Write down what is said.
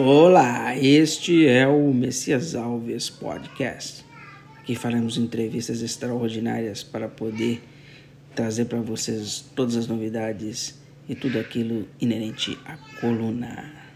Olá, este é o Messias Alves Podcast. Aqui faremos entrevistas extraordinárias para poder trazer para vocês todas as novidades e tudo aquilo inerente à coluna.